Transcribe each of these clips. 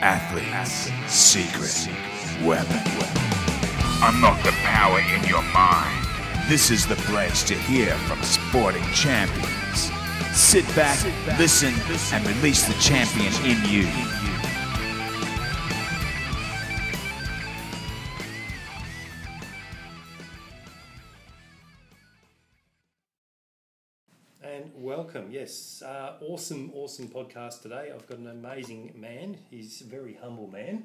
athlete's secret weapon. Unlock the power in your mind. This is the pledge to hear from sporting champions. Sit back, listen, and release the champion in you. Yes, uh, awesome, awesome podcast today. I've got an amazing man. He's a very humble man,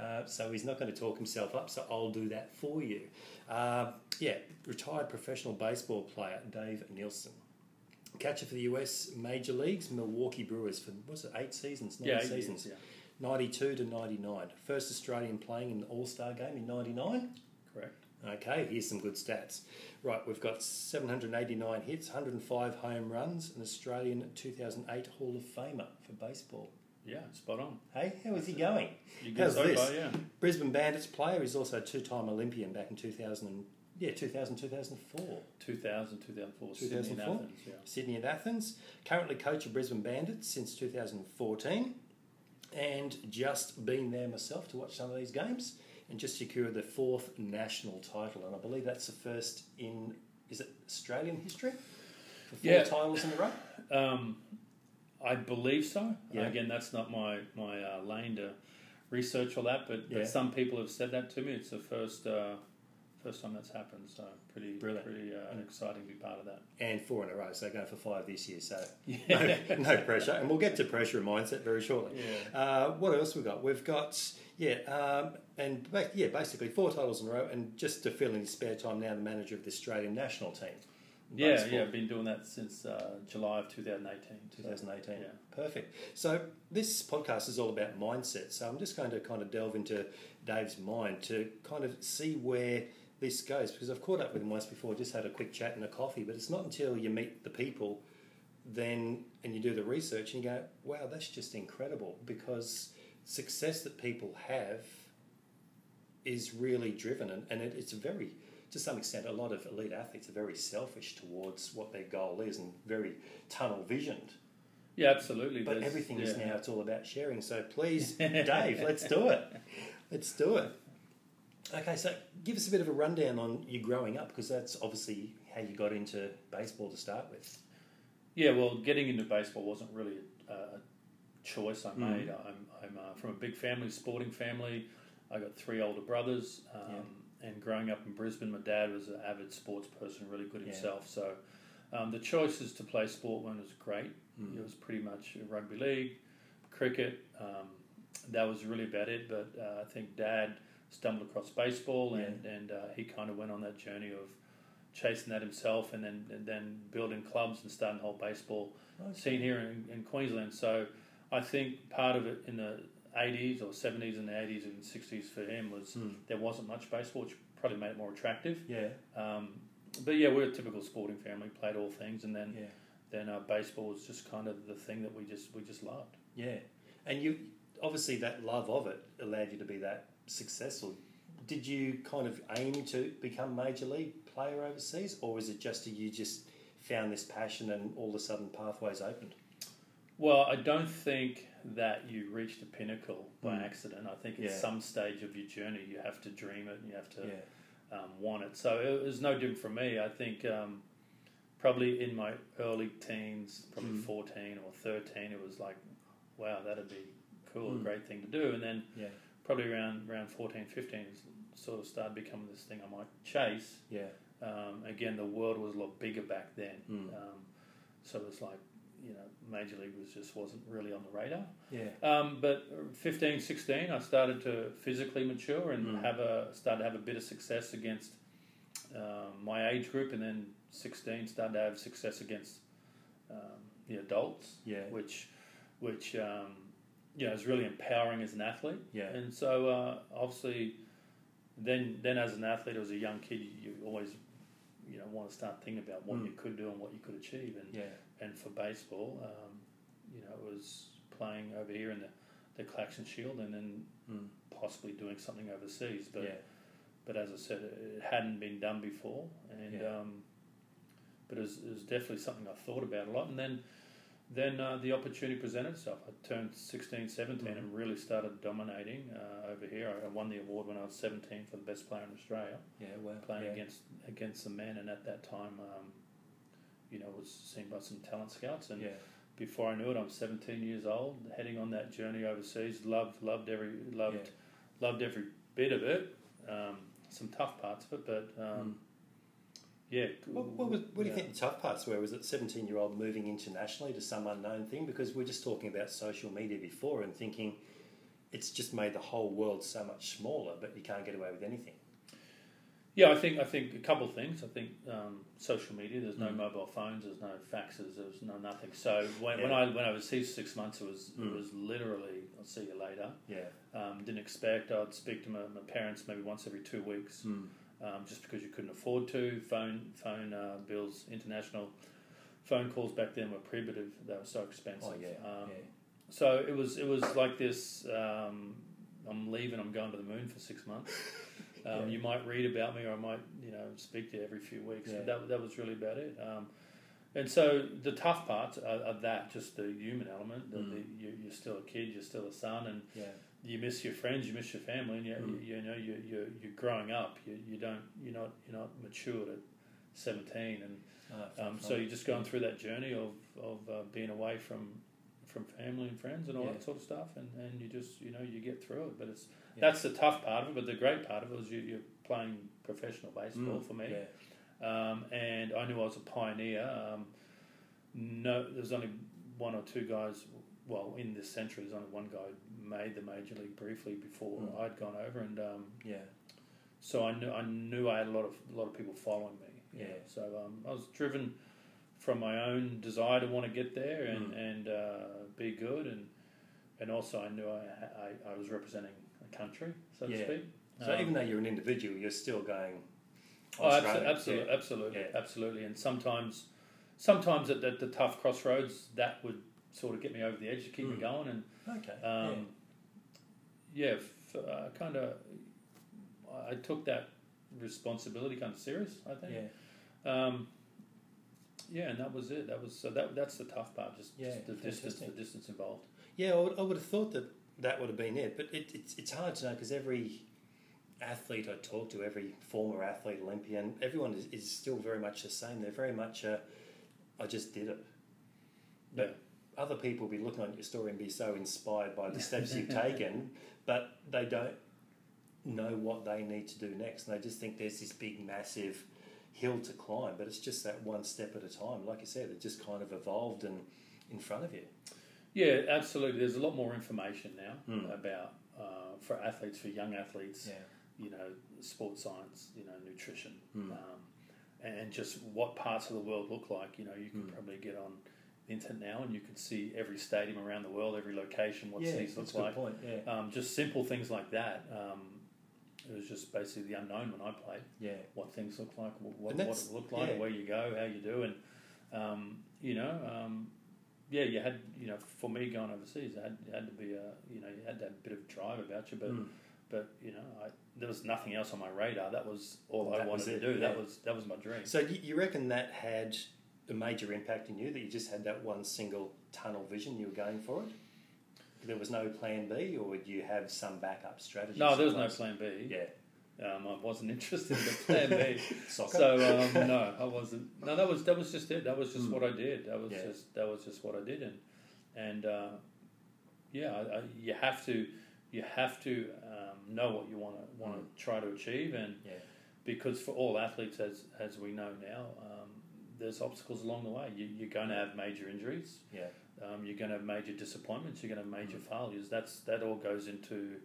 uh, so he's not going to talk himself up. So I'll do that for you. Uh, yeah, retired professional baseball player Dave Nilsson, catcher for the US Major Leagues, Milwaukee Brewers for what's it, eight seasons, nine Yeah, seasons, years, ninety-two to ninety-nine. First Australian playing in the All Star game in ninety-nine. Correct. Okay, here's some good stats. Right, we've got 789 hits, 105 home runs, an Australian 2008 Hall of Famer for baseball. Yeah, spot on. Hey, how is he going? You How's so this? far, yeah. Brisbane Bandits player. He's also a two-time Olympian back in 2000. And, yeah, 2000, 2004. 2000, 2004, Sydney and Athens, yeah. Sydney and Athens. Currently coach of Brisbane Bandits since 2014, and just been there myself to watch some of these games, and just secured the fourth national title, and I believe that's the first in is it Australian history? For four Yeah. titles in a row. Um, I believe so. Yeah. Again, that's not my, my uh, lane to research all that, but, Yeah. but some people have said that to me. It's the first uh, first time that's happened, so pretty Brilliant. pretty uh, exciting to be part of that. And four in a row, so going for five this year. So Yeah. no, no pressure, and we'll get to pressure and mindset very shortly. Yeah. Uh, what else we got? We've got yeah, um, and ba- yeah, basically four titles in a row, and just to fill in his spare time now, the manager of the Australian national team. Yeah, Baseball. yeah, I've been doing that since uh, July of 2018. so, 2018. yeah. Perfect. So this podcast is all about mindset. So I'm just going to kind of delve into Dave's mind to kind of see where this goes because I've caught up with him once before, just had a quick chat and a coffee, but it's not until you meet the people then and you do the research and you go, wow, that's just incredible because success that people have is really driven and, and it, it's very to some extent a lot of elite athletes are very selfish towards what their goal is and very tunnel visioned Yeah, absolutely. but There's- everything is now it's all about sharing. So please, Dave, let's do it. Let's do it. Okay, so give us a bit of a rundown on you growing up because that's obviously how you got into baseball to start with. Yeah, well, getting into baseball wasn't really a, a choice I Mm. made. I'm, I'm uh, from a big family, sporting family. I got three older brothers, um, and growing up in Brisbane, my dad was an avid sports person, really good Yeah. himself. So um, the choices to play sport one was great. Mm. It was pretty much rugby league, cricket. Um, that was really about it. But uh, I think dad stumbled across baseball, and and uh, he kind of went on that journey of chasing that himself, and then and then building clubs and starting the whole baseball scene here in, in Queensland. So I think part of it in the 80s or 70s and the 80s and 60s for him was Hmm. there wasn't much baseball, which probably made it more attractive. Yeah, Um, but yeah, we're a typical sporting family, played all things, and then yeah, then uh, baseball was just kind of the thing that we just we just loved. yeah. And you obviously that love of it allowed you to be that successful. Did you kind of aim to become major league player overseas, or was it just you just found this passion and all of a sudden pathways opened? Well, I don't think that you reach the pinnacle by Mm. accident. I think at Yeah. some stage of your journey, you have to dream it and you have to Yeah, um, want it. So it was no different for me. I think um, probably in my early teens, probably Mm. 14 or 13, it was like, wow, that'd be cool, Mm. great thing to do. And then yeah, probably around around 14, 15, sort of started becoming this thing I might chase. yeah, Um, again, the world was a lot bigger back then. Mm. Um, so it's like, you know, Major League was just wasn't really on the radar. yeah. Um, but 15, 16, I started to physically mature and Mm. have a started to have a bit of success against um, my age group, and then 16 started to have success against um, the adults, Yeah. which which um, you know is really empowering as an athlete. Yeah. And so uh, obviously, then then as an athlete, as a young kid, you, you always you know want to start thinking about what Mm. you could do and what you could achieve, and Yeah, and for baseball, um, you know, it was playing over here in the, the Claxton Shield and then Mm. possibly doing something overseas. But yeah, but as I said, it, it hadn't been done before, and Yeah. um, but it was, it was definitely something I thought about a lot. And then then uh, the opportunity presented itself. I turned 16, 17 and really started dominating uh, over here. I won the award when I was 17 for the best player in Australia, Yeah, well, playing yeah. against against the men. And at that time, um, you know, was seen by some talent scouts. And Yeah, before I knew it, I'm 17 years old, heading on that journey overseas. Loved, loved every, loved, Yeah. loved every bit of it. Um, some tough parts of it, but um, yeah. What, what, was, what do you think the tough parts were? Was it 17 year old moving internationally to some unknown thing? Because we're just talking about social media before and thinking it's just made the whole world so much smaller, but you can't get away with anything. Yeah, I think I think a couple of things. I think um, social media. There's no Mm. mobile phones. There's no faxes. There's no nothing. So when, when I when I was here six months, it was Mm. it was literally I'll see you later. Yeah. Um, didn't expect I'd speak to my, my parents maybe once every two weeks, Mm. Um, just because you couldn't afford to. Phone phone uh, bills, international phone calls back then were prohibitive. They were so expensive. Oh, yeah. Um, yeah. So it was it was like this. Um, I'm leaving. I'm going to the moon for six months. Um, Yeah. You might read about me, or I might you know speak to you every few weeks. Yeah. But that that was really about it. Um, and so the tough parts are, are that just the human element. Mm. the, you, you're still a kid. You're still a son, and Yeah. You miss your friends. You miss your family, and you, Mm. you, you know you you you're growing up. You, you don't you're not you're not matured at seventeen, and Ah, um, so you're just going through that journey of of uh, being away from from family and friends and all Yeah. that sort of stuff, and, and you just you know you get through it. But it's Yeah. that's the tough part of it. But the great part of it was you, you're playing professional baseball Mm, for me, Yeah. um, and I knew I was a pioneer. Um, no, there's only one or two guys. Well, in this century, there's only one guy made the major league briefly before Mm. I'd gone over, and um, Yeah. so I knew I knew I had a lot of a lot of people following me. Yeah. know. So um, I was driven from my own desire to want to get there and Mm. and uh, be good, and and also I knew I, I I was representing a country, so to speak. So Um, even though you're an individual, you're still going. Oh, absolutely, Yeah. absolutely, Yeah. absolutely. And sometimes, sometimes at the, the tough crossroads, that would sort of get me over the edge to keep me Mm. going. And Okay. um, yeah, f- uh, kind of, I took that responsibility kind of serious. I think. yeah. Um, yeah, and that was it. That was so that that's the tough part. Just, Yeah, just the distance, the distance involved. Yeah, I would, I would have thought that that would have been it, but it, it's, it's hard to know because every athlete I talk to, every former athlete, Olympian, everyone is, is still very much the same. They're very much, uh, I just did it. But other people will be looking at your story and be so inspired by the steps you've taken, but they don't know what they need to do next. And they just think there's this big, massive hill to climb, but it's just that one step at a time. Like you said, it just kind of evolved and in front of you. Yeah, absolutely. There's a lot more information now Mm. about uh, for athletes, for young athletes. Yeah. You know, sports science. You know, nutrition. Mm. Um, and just what parts of the world look like. You know, you can Mm. probably get on internet now and you can see every stadium around the world, every location, what yeah, cities look like. point. Yeah, Um, just simple things like that. Um, it was just basically the unknown when I played. yeah, What things look like, what, what it looked like, yeah. where you go, how you do, and um, you know, um, yeah, you had you know, for me going overseas, it had, it had to be a you know, you had to have a bit of drive about you, but Mm. but you know, I, there was nothing else on my radar. That was all I wanted to do. That was that was my dream. So you, you reckon that had a major impact in you that you just had that one single tunnel vision you were going for it? There was no plan B, or would you have some backup strategy? No, there was no plan B. Yeah, Um, I wasn't interested in the plan B. soccer. So um, no, I wasn't. No, that was that was just it. That was just Mm. what I did. That was Yeah. just that was just what I did, and and uh, yeah, I, I, you have to you have to um, know what you want to want to try to achieve, and yeah, because for all athletes, as as we know now, um, there's obstacles along the way. You, you're going to have major injuries. yeah, Um, you're going to have major disappointments. You're going to have major Mm. failures. That's that all goes into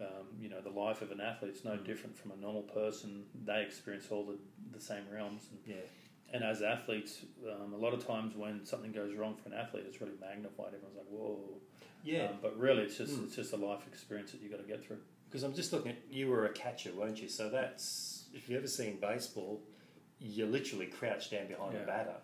um, you know the life of an athlete. It's no Mm. different from a normal person. They experience all the, the same realms. And, yeah, and as athletes, um, a lot of times when something goes wrong for an athlete, it's really magnified. Everyone's like, "Whoa!" yeah. Um, but really, it's just Mm. it's just a life experience that you have got to get through. Because I'm just looking at you were a catcher, weren't you? So that's if you've ever seen baseball, you literally crouch down behind Yeah. a batter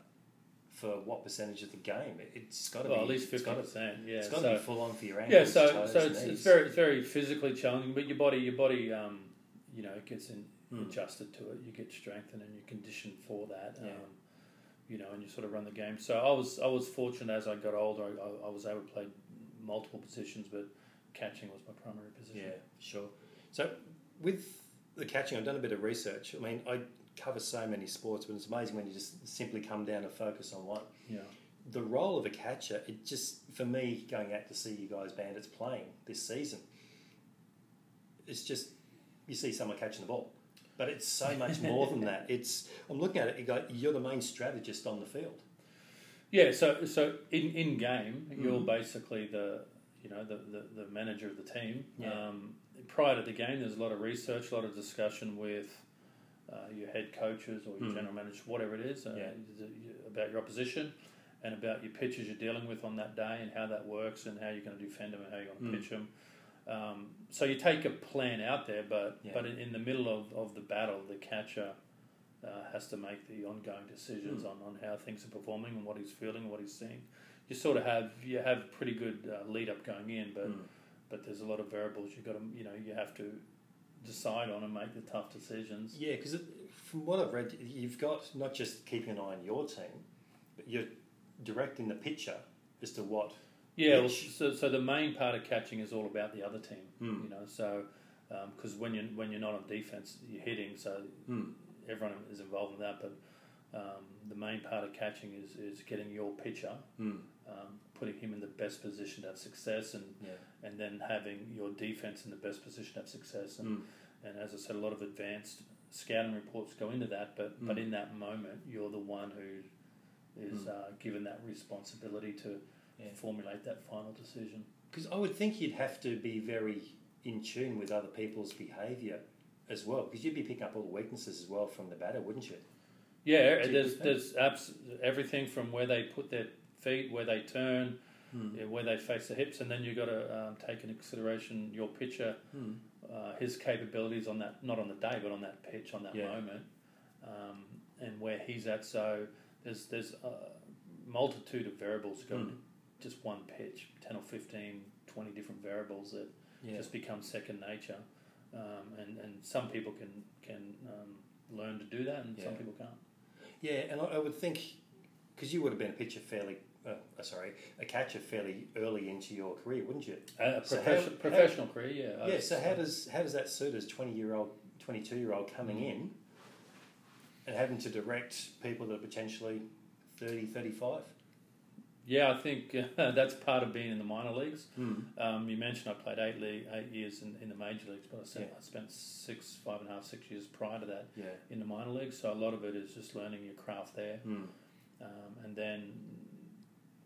for what percentage of the game? It, it's got to Well, be at least fifty percent. Yeah, It's got to so, be full on for your ankles. yeah. So toes, so it's, it's very it's very physically challenging. But your body your body um, you know gets in, Mm. adjusted to it. You get strengthened and you're conditioned for that. Yeah. Um, you know, and you sort of run the game. So I was I was fortunate as I got older, I, I, I was able to play multiple positions, but catching was my primary position. Yeah, sure. So with the catching, I've done a bit of research. I mean, I cover so many sports, but it's amazing when you just simply come down and focus on one. yeah, The role of a catcher, it just for me going out to see you guys bandits playing this season, it's just you see someone catching the ball. But it's so much more than that. It's I'm looking at it. You go, you're the main strategist on the field. yeah. So so in in game, you're Mhm. basically the you know the, the, the manager of the team. Yeah. Um, prior to the game, there's a lot of research, a lot of discussion with uh, your head coaches or your Mm. general manager, whatever it is, uh, Yeah. about your opposition and about your pitches you're dealing with on that day and how that works and how you're going to defend them and how you're going to Mm. pitch them. Um, so you take a plan out there, but Yeah. but in, in the middle of, of the battle, the catcher uh, has to make the ongoing decisions Mm. on, on how things are performing and what he's feeling, what he's seeing. You sort of have you have pretty good uh, lead up going in, but Mm. but there's a lot of variables you got to you know you have to decide on and make the tough decisions. Yeah, because from what I've read, you've got not just keeping an eye on your team, but you're directing the pitcher as to what. Yeah, well, so so the main part of catching is all about the other team. Mm. You know, so because when you when you're not on defense, you're hitting, so Mm. everyone is involved in that. But um, the main part of catching is is getting your pitcher, Mm. um, putting him in the best position to have success, and Yeah. and then having your defense in the best position to have success. And Mm. and as I said, a lot of advanced scouting reports go into that. But but Mm. in that moment, you're the one who is Mm. uh, given that responsibility to Yeah. formulate that final decision. Because I would think you'd have to be very in tune with other people's behaviour as well, because you'd be picking up all the weaknesses as well from the batter, wouldn't you? Yeah, there's there's abs- everything from where they put their feet, where they turn, Mm. yeah, where they face the hips, and then you've got to um, take into consideration your pitcher, Mm. uh, his capabilities on that, not on the day, but on that pitch, on that Yeah. moment, um, and where he's at. So there's there's a multitude of variables go Mm. just one pitch, 10 or 15, 20 different variables that Yeah. just become second nature. Um, and, and some people can, can um, learn to do that, and some people can't. Yeah, and I, I would think because you would have been a pitcher fairly, uh, uh, sorry, a catcher fairly early into your career, wouldn't you? A, a So how- profession, how- professional career, yeah. Yeah. So how does how does that suit as twenty year old, twenty two year old coming Mm. in and having to direct people that are potentially 30, 35? Yeah, I think uh, that's part of being in the minor leagues. Mm. Um, you mentioned I played eight league, eight years in, in the major leagues, but I spent, Yeah. I spent six, five and a half, six years prior to that Yeah. in the minor leagues. So a lot of it is just learning your craft there, Mm. um, and then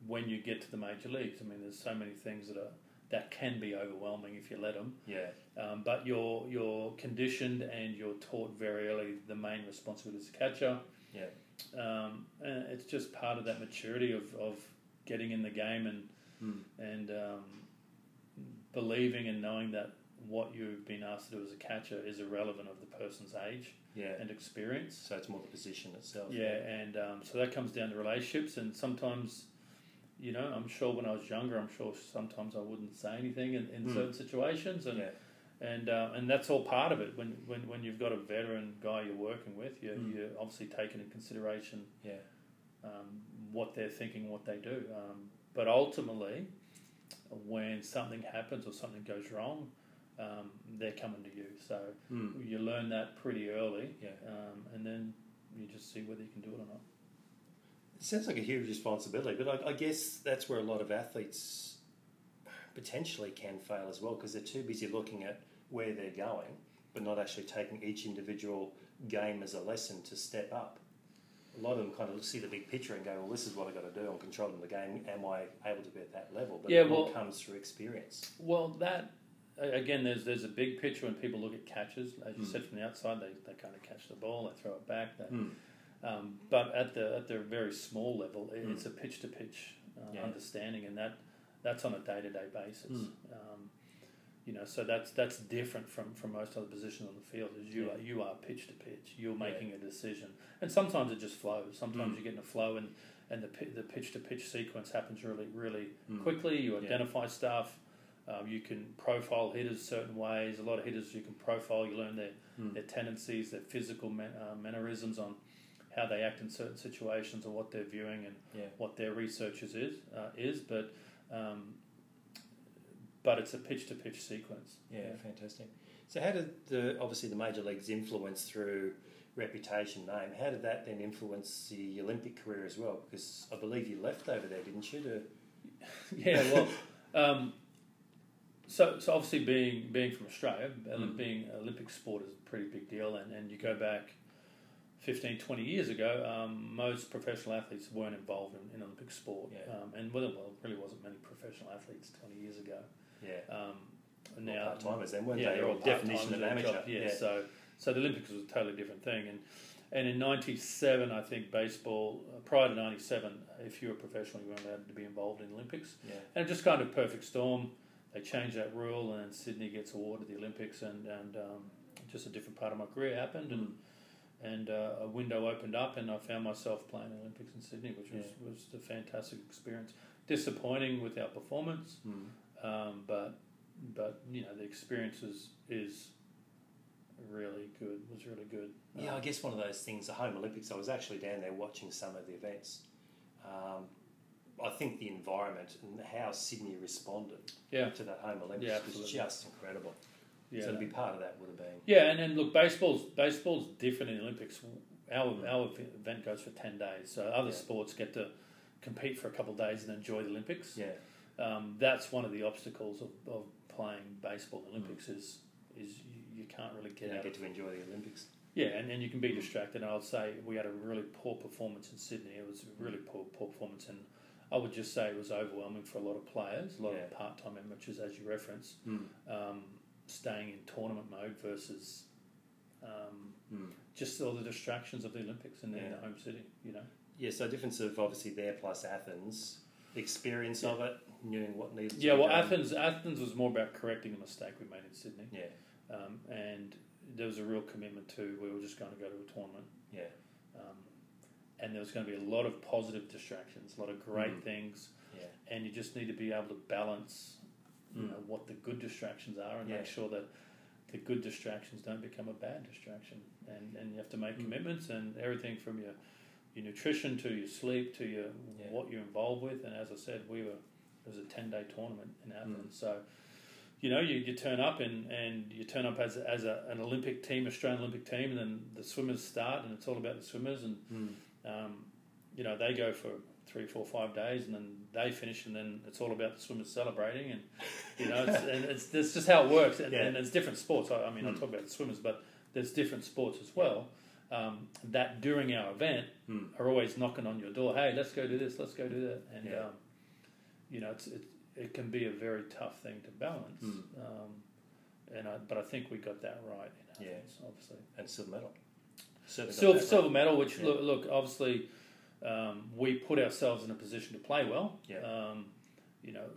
when you get to the major leagues, I mean, there's so many things that are that can be overwhelming if you let them. Yeah. Um, but you're you're conditioned and you're taught very early the main responsibility as a catcher. Yeah. Um, and it's just part of that maturity of, of getting in the game and Mm. and um, believing and knowing that what you've been asked to do as a catcher is irrelevant of the person's age Yeah. and experience. So it's more the position itself. Yeah, and um, so that comes down to relationships, and sometimes, you know, I'm sure when I was younger, I'm sure sometimes I wouldn't say anything in, in Mm. certain situations, and Yeah. and uh, and that's all part of it. When when when you've got a veteran guy you're working with, you Mm. you're obviously taking in consideration Yeah. um, what they're thinking, what they do. Um, but ultimately, when something happens or something goes wrong, um, they're coming to you. So Mm. you learn that pretty early, Yeah. um, and then you just see whether you can do it or not. It sounds like a huge responsibility, but I, I guess that's where a lot of athletes potentially can fail as well because they're too busy looking at where they're going, but not actually taking each individual game as a lesson to step up. A lot of them kind of see the big picture and go, "Well, this is what I got to do. I'm controlling the game. Am I able to be at that level?" But Yeah, it all comes through experience. Well, that again, there's there's a big picture when people look at catches. As you Mm. said from the outside, they, they kind of catch the ball, they throw it back. They, Mm. Um, but at the at the very small level, it- Mm. it's a pitch to pitch understanding, and that that's on a day to day basis. Mm. Um, you know, so that's that's different from, from most other positions on the field. Is you Yeah. are you are pitch to pitch. You're Yeah. making a decision, and sometimes it just flows. Sometimes Mm. you get in a flow, and and the the pitch to pitch sequence happens really really Mm. quickly. You Yeah. identify stuff. Um, you can profile hitters certain ways. A lot of hitters you can profile. You learn their Mm. their tendencies, their physical man, uh, mannerisms on how they act in certain situations or what they're viewing and Yeah. what their researchers is uh, is. But um, but it's a pitch to pitch sequence. Yeah, fantastic. So, how did the obviously the major leagues influence through reputation, name? How did that then influence the Olympic career as well? Because I believe you left over there, didn't you? To Yeah, well, um, so so obviously being being from Australia, Mm. being an Olympic sport is a pretty big deal, and, and you go back 15, 20 years ago, um, most professional athletes weren't involved in, in Olympic sport, Yeah. um, and well, well, there really wasn't many professional athletes twenty years ago. Yeah, Um, and now part-timers then, weren't yeah, they? they're all definition of amateur, job- yeah, yeah. So so the Olympics was a totally different thing, and and in '97, I think baseball uh, prior to '97, if you were professional, you weren't allowed to be involved in Olympics. yeah, And just kind of perfect storm. They changed that rule, and Sydney gets awarded the Olympics, and and um, just a different part of my career happened, and and uh, a window opened up, and I found myself playing the Olympics in Sydney, which was was a fantastic experience. Disappointing with our performance, Mm. Um, but but you know the experience is is really good. Was really good. Yeah, I Um, guess one of those things, the home Olympics, I was actually down there watching some of the events. Um, I think the environment and how Sydney responded yeah, to that home Olympics Yeah, was just incredible. yeah. So to be part of that would have been. Yeah, and, and look, baseball's baseball's different in the Olympics. Our our event goes for ten days, so other Yeah. sports get to compete for a couple of days and enjoy the Olympics. Yeah, Um, that's one of the obstacles of, of playing baseball in the Olympics is is you, you can't really you get don't out. get to enjoy the Olympics. Yeah, and, and you can be distracted. And I'll say we had a really poor performance in Sydney. It was a really poor poor performance, and I would just say it was overwhelming for a lot of players, a lot Yeah. of part time amateurs, as you reference, Mm. um, staying in tournament mode versus. Um, Mm. just all the distractions of the Olympics in, in Yeah. the home city, you know. Yeah, so difference of obviously there plus Athens, the experience of it, knowing what needed to Yeah, be well, done. Athens Athens was more about correcting the mistake we made in Sydney, Yeah, um, and there was a real commitment to we were just going to go to a tournament, yeah, um, and there was going to be a lot of positive distractions, a lot of great Mm. things, yeah, and you just need to be able to balance, you Mm. know, what the good distractions are, and Yeah. make sure that the good distractions don't become a bad distraction, and and you have to make Mm. commitments and everything from your your nutrition to your sleep to your Yeah. what you're involved with, and as I said, we were it was a ten day tournament in Athens, Mm. so. You know, you, you turn up and, and you turn up as, as a, an Olympic team, Australian Olympic team, and then the swimmers start, and it's all about the swimmers, and Mm. um, you know, they go for three, four, five days, and then they finish, and then it's all about the swimmers celebrating, and you know, it's, and it's that's just how it works. And, Yeah. and there's different sports. I, I mean, I Mm. talk about the swimmers, but there's different sports as well. Um, that during our event Mm. are always knocking on your door. Hey, let's go do this. Let's go do that. And Yeah. um, you know, it's, it it can be a very tough thing to balance. Mm. Um, and I, but I think we got that right in Yeah. Obviously. and silver medal. Silver, silver medal, which Yeah. look, look, obviously, um, we put ourselves in a position to play well. Yeah. Um, you know,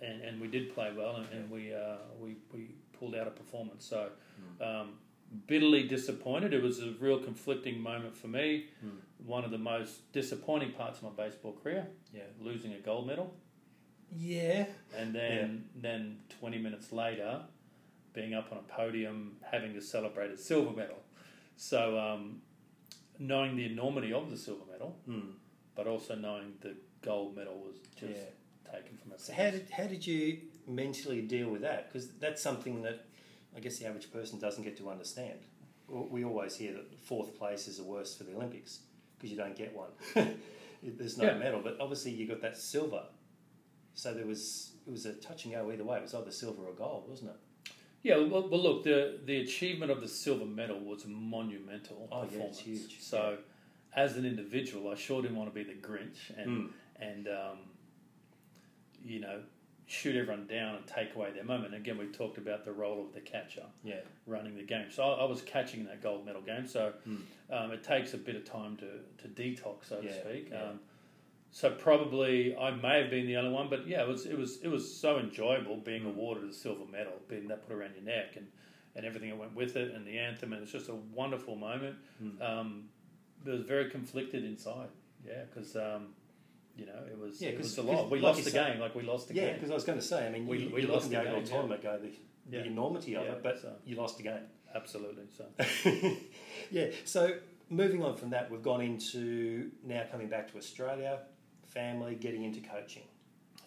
and, and we did play well, and, and we, uh, we we pulled out a performance. So, Mm. um, bitterly disappointed. It was a real conflicting moment for me. Mm. One of the most disappointing parts of my baseball career, Yeah, losing a gold medal, yeah, and then then twenty minutes later, being up on a podium having to celebrate a silver medal. So, um, knowing the enormity of the silver medal, mm. but also knowing the gold medal was just yeah. taken from us. So how did how did you mentally deal with that? Because that's something that I guess the average person doesn't get to understand. We always hear that fourth place is the worst for the Olympics because you don't get one. There's no Yeah. medal, but obviously you got that silver. So there was it was a touch and go either way. It was either silver or gold, wasn't it? Yeah, well, well, look, the the achievement of the silver medal was a monumental Oh, yeah, performance. it's huge. So, as an individual, I sure didn't want to be the Grinch and Mm. and um, you know shoot everyone down and take away their moment. Again, we talked about the role of the catcher Yeah, running the game. So I, I was catching that gold medal game. So Mm. um, it takes a bit of time to, to detox, so Yeah, to speak. yeah. Um, so probably I may have been the only one, but yeah, it was it was it was so enjoyable being awarded a silver medal, being that put around your neck and, and everything that went with it, and the anthem, and it's just a wonderful moment. Mm. Um, it was very conflicted inside, yeah, because um, you know it was Yeah, it was a lot. We like lost the say- game, like we lost the yeah. game. Because I was going to say, I mean, We- you, we you lost the and go to a game, yeah. tournament, go the, Yeah. the enormity of Yeah, it, but so- you lost the game. Absolutely. So yeah. So moving on from that, we've gone into now coming back to Australia, family, getting into coaching.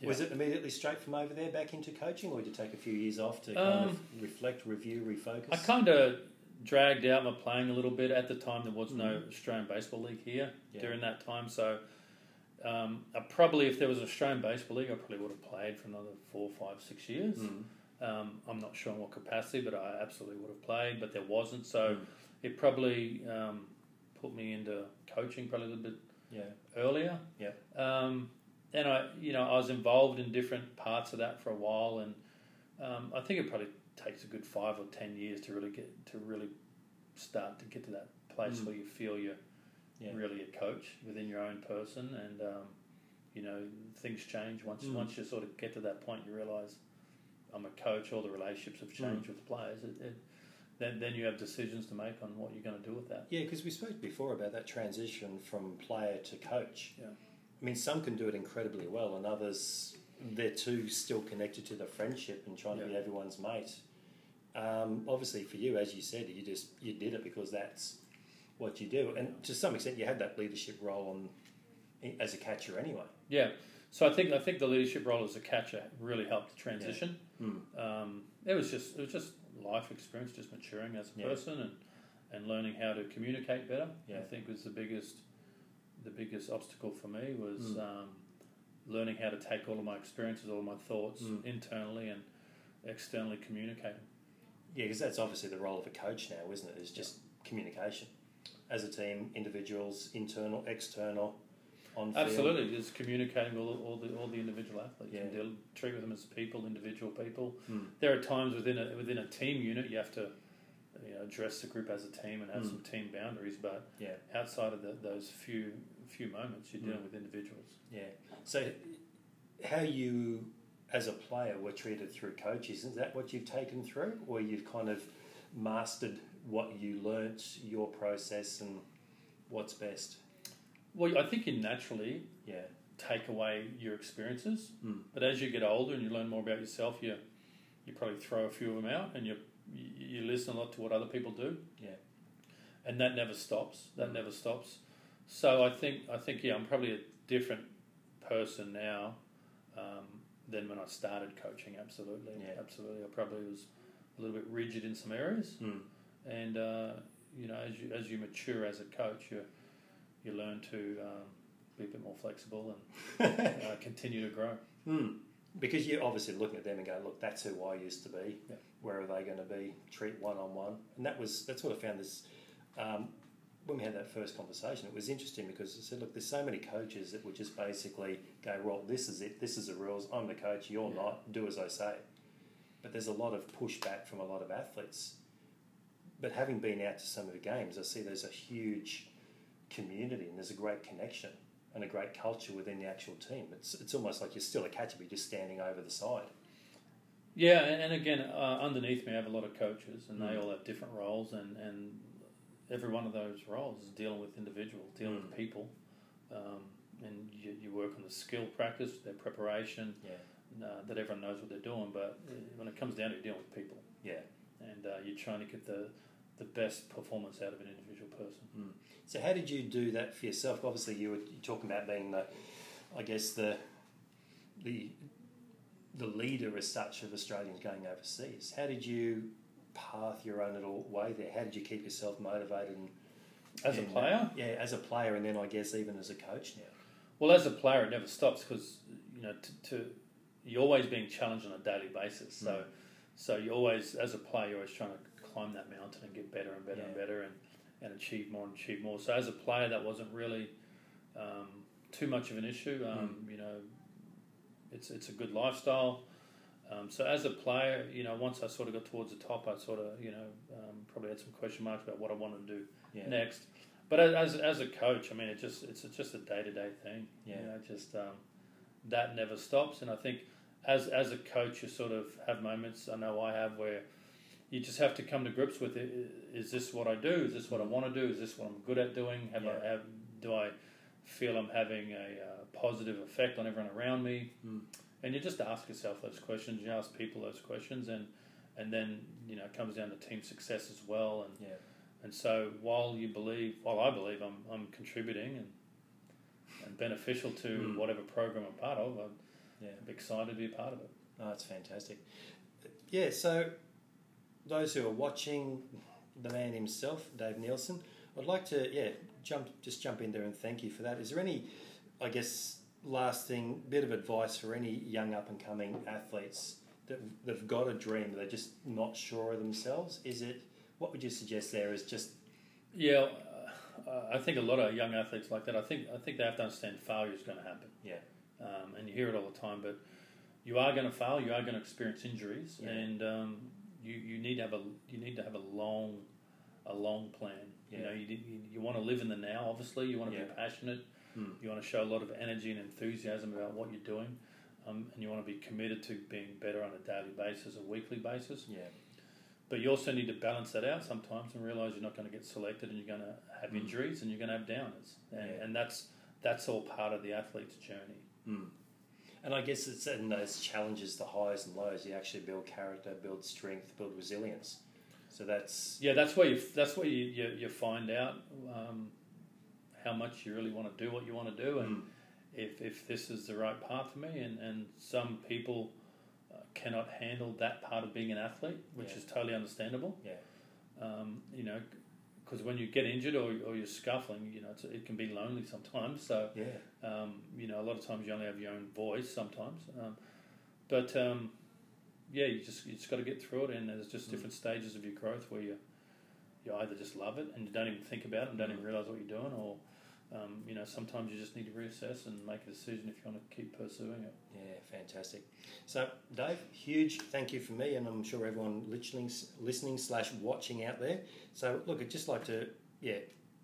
Was it immediately straight from over there back into coaching, or did you take a few years off to kind Um, of reflect, review, refocus? I kind of dragged out my playing a little bit. At the time, there was no Australian Baseball League here Mm-hmm. Yeah. during that time. So, um, I probably, if there was an Australian Baseball League, I probably would have played for another four, five, six years. Mm. Um, I'm not sure in what capacity, but I absolutely would have played. But there wasn't, so Mm. it probably um, put me into coaching probably a little bit Yeah. earlier. Yeah. Um, and I, you know, I was involved in different parts of that for a while, and um, I think it probably takes a good five or ten years to really get to really start to get to that place Mm. where you feel you're Yeah. really a coach within your own person, and um, you know, things change once Mm. once you sort of get to that point. You realise I'm a coach. All the relationships have changed Mm. with the players. It, it, then, then you have decisions to make on what you're going to do with that. Yeah, because we spoke before about that transition from player to coach. Yeah. I mean, some can do it incredibly well, and others, they're too still connected to the friendship and trying to be everyone's mate. Um, obviously, for you, as you said, you just you did it because that's what you do, and to some extent, you had that leadership role on as a catcher anyway. Yeah. So I think I think the leadership role as a catcher really helped the transition. Mm. Um, it was just it was just life experience, just maturing as a Yeah. person and, and learning how to communicate better. I think was the biggest the biggest obstacle for me was Mm. um, learning how to take all of my experiences, all of my thoughts Mm. internally and externally communicate. Yeah, because that's obviously the role of a coach now, isn't it? Is just communication as a team, individuals, internal, external, on. Absolutely, just communicating with all, all the all the individual athletes and Yeah. deal, treat with them as people, individual people. Mm. There are times within a within a team unit you have to you know address the group as a team and have Mm. some team boundaries, but Yeah. outside of the, those few few moments, you're dealing Mm. with individuals. Yeah. So, how you, as a player, were treated through coaches, is that what you've taken through? Or you've kind of mastered what you learnt, your process, and what's best? Well, I think you naturally Yeah. take away your experiences, Mm. but as you get older and you learn more about yourself, you you probably throw a few of them out and you you, listen a lot to what other people do. Yeah. and that never stops. That Mm. never stops. So I think I think yeah, I'm probably a different person now um, than when I started coaching. Absolutely, Yeah. absolutely. I probably was a little bit rigid in some areas, Mm. and uh, you know, as you as you mature as a coach, you you learn to um, be a bit more flexible and uh, continue to grow. Mm. Because you're obviously looking at them and going, look, that's who I used to be. Yeah. Where are they going to be? Treat one on one, and that was that's what I found this. Um, when we had that first conversation, it was interesting because I said, look, there's so many coaches that would just basically go, well, this is it, this is the rules. I'm the coach, you're Yeah. not. Do as I say. But there's a lot of pushback from a lot of athletes. But having been out to some of the games, I see there's a huge community and there's a great connection and a great culture within the actual team. It's it's almost like you're still a catcher, but you're just standing over the side. Yeah, and, and again, uh, underneath me, I have a lot of coaches, and they Mm. all have different roles, and, and every one of those roles is dealing with individuals, dealing Mm. with people, um, and you, you work on the skill practice, their preparation, Yeah, uh, that everyone knows what they're doing. But uh, when it comes down to dealing with people, yeah. and uh, you're trying to get the the best performance out of an individual person. So how did you do that for yourself? Obviously, you were talking about being the, I guess the, the, the leader as such of Australians going overseas. How did you path your own little way there? How did you keep yourself motivated? And, As a and, uh, player, yeah, as a player, and then I guess even as a coach now. Well, as a player, it never stops because you know to, to you're always being challenged on a daily basis. So, Mm. so you're always, as a player, you're always trying to climb that mountain and get better and better and better and, and achieve more and achieve more. So, as a player, that wasn't really um, too much of an issue. Um, Mm. You know, it's it's a good lifestyle. Um, so, as a player, you know, once I sort of got towards the top, I sort of you know um, probably had some question marks about what I wanted to do Yeah, next. But as as a coach, I mean, it just it's just a day to day thing. Yeah. You know, just um, that never stops. And I think as as a coach, you sort of have moments. I know I have where you just have to come to grips with it. Is this what I do? Is this what I want to do? Is this what I'm good at doing? Have Yeah. I have do I feel I'm having a uh, positive effect on everyone around me? Mm. And you just ask yourself those questions. You ask people those questions, and and then you know it comes down to team success as well. And yeah, And so while you believe, while I believe I'm, I'm contributing and, and beneficial to Mm. whatever program I'm part of, I'm Yeah. excited to be a part of it. Oh, that's fantastic. Yeah, so those who are watching the man himself, Dave Nilsson, I'd like to yeah jump just jump in there and thank you for that. Is there any, I guess, lasting bit of advice for any young up and coming athletes that they've got a dream they're just not sure of themselves? Is it what would you suggest there? Is just Yeah, uh, I think a lot of young athletes like that. I think I think they have to understand failure is going to happen, yeah um, and you hear it all the time. But you are going to fail. You are going to experience injuries, Yeah. and um, you you need to have a you need to have a long a long plan. You Yeah. know, you, you you want to live in the now. Obviously, you want to Yeah. be passionate. Mm. You want to show a lot of energy and enthusiasm about what you're doing, um, and you want to be committed to being better on a daily basis, a weekly basis. yeah But you also need to balance that out sometimes and realize you're not going to get selected and you're going to have Mm. injuries and you're going to have downers. And, Yeah. and that's that's all part of the athlete's journey. Mm. And I guess it's in those challenges, the highs and lows, you actually build character, build strength, build resilience. So that's Yeah, that's where you that's where you, you, you find out um, how much you really want to do what you want to do and Mm. if, if this is the right path for me. And, and some people uh, cannot handle that part of being an athlete, which Yeah. is totally understandable. yeah, um, you know, because when you get injured or, or you're scuffling, you know, it's, it can be lonely sometimes. So, yeah, um, you know, a lot of times you only have your own voice sometimes. Um, but um, yeah, you just you just got to get through it, and there's just Mm. different stages of your growth where you you either just love it and you don't even think about it and don't Mm. even realize what you're doing, or um, you know, sometimes you just need to reassess and make a decision if you want to keep pursuing it. yeah, fantastic. So, Dave, huge thank you for me, and I'm sure everyone listening, listening slash watching out there. So, look, I'd just like to, yeah,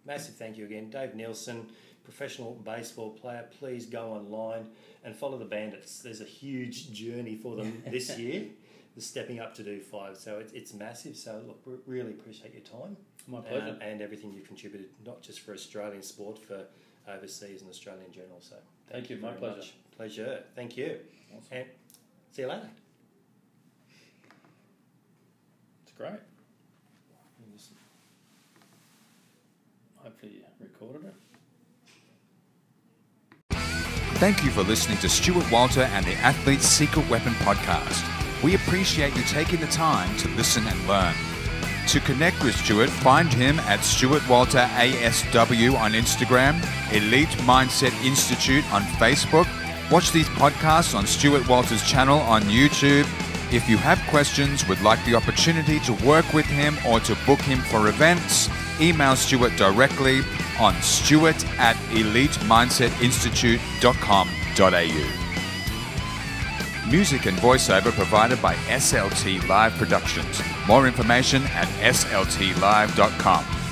massive thank you again, Dave Nilsson, professional baseball player. Please go online and follow the Bandits. There's a huge journey for them this year. They're stepping up to do five, so it's, it's massive. So, look, we really appreciate your time. My pleasure. uh, and everything you've contributed, not just for Australian sport, for overseas and Australian general. So Thank you, my very pleasure. much. Pleasure. Thank you. Awesome. And see you later. It's great. Hopefully, you recorded it. Thank you for listening to Stuart Walter and the Athlete's Secret Weapon podcast. We appreciate you taking the time to listen and learn. To connect with Stuart, find him at Stuart Walter ASW on Instagram, Elite Mindset Institute on Facebook. Watch these podcasts on Stuart Walter's channel on YouTube. If you have questions, would like the opportunity to work with him or to book him for events, email Stuart directly on stuart at elitemindsetinstitute.com.au. Music and voiceover provided by SLT Live Productions. More information at sltlive.com.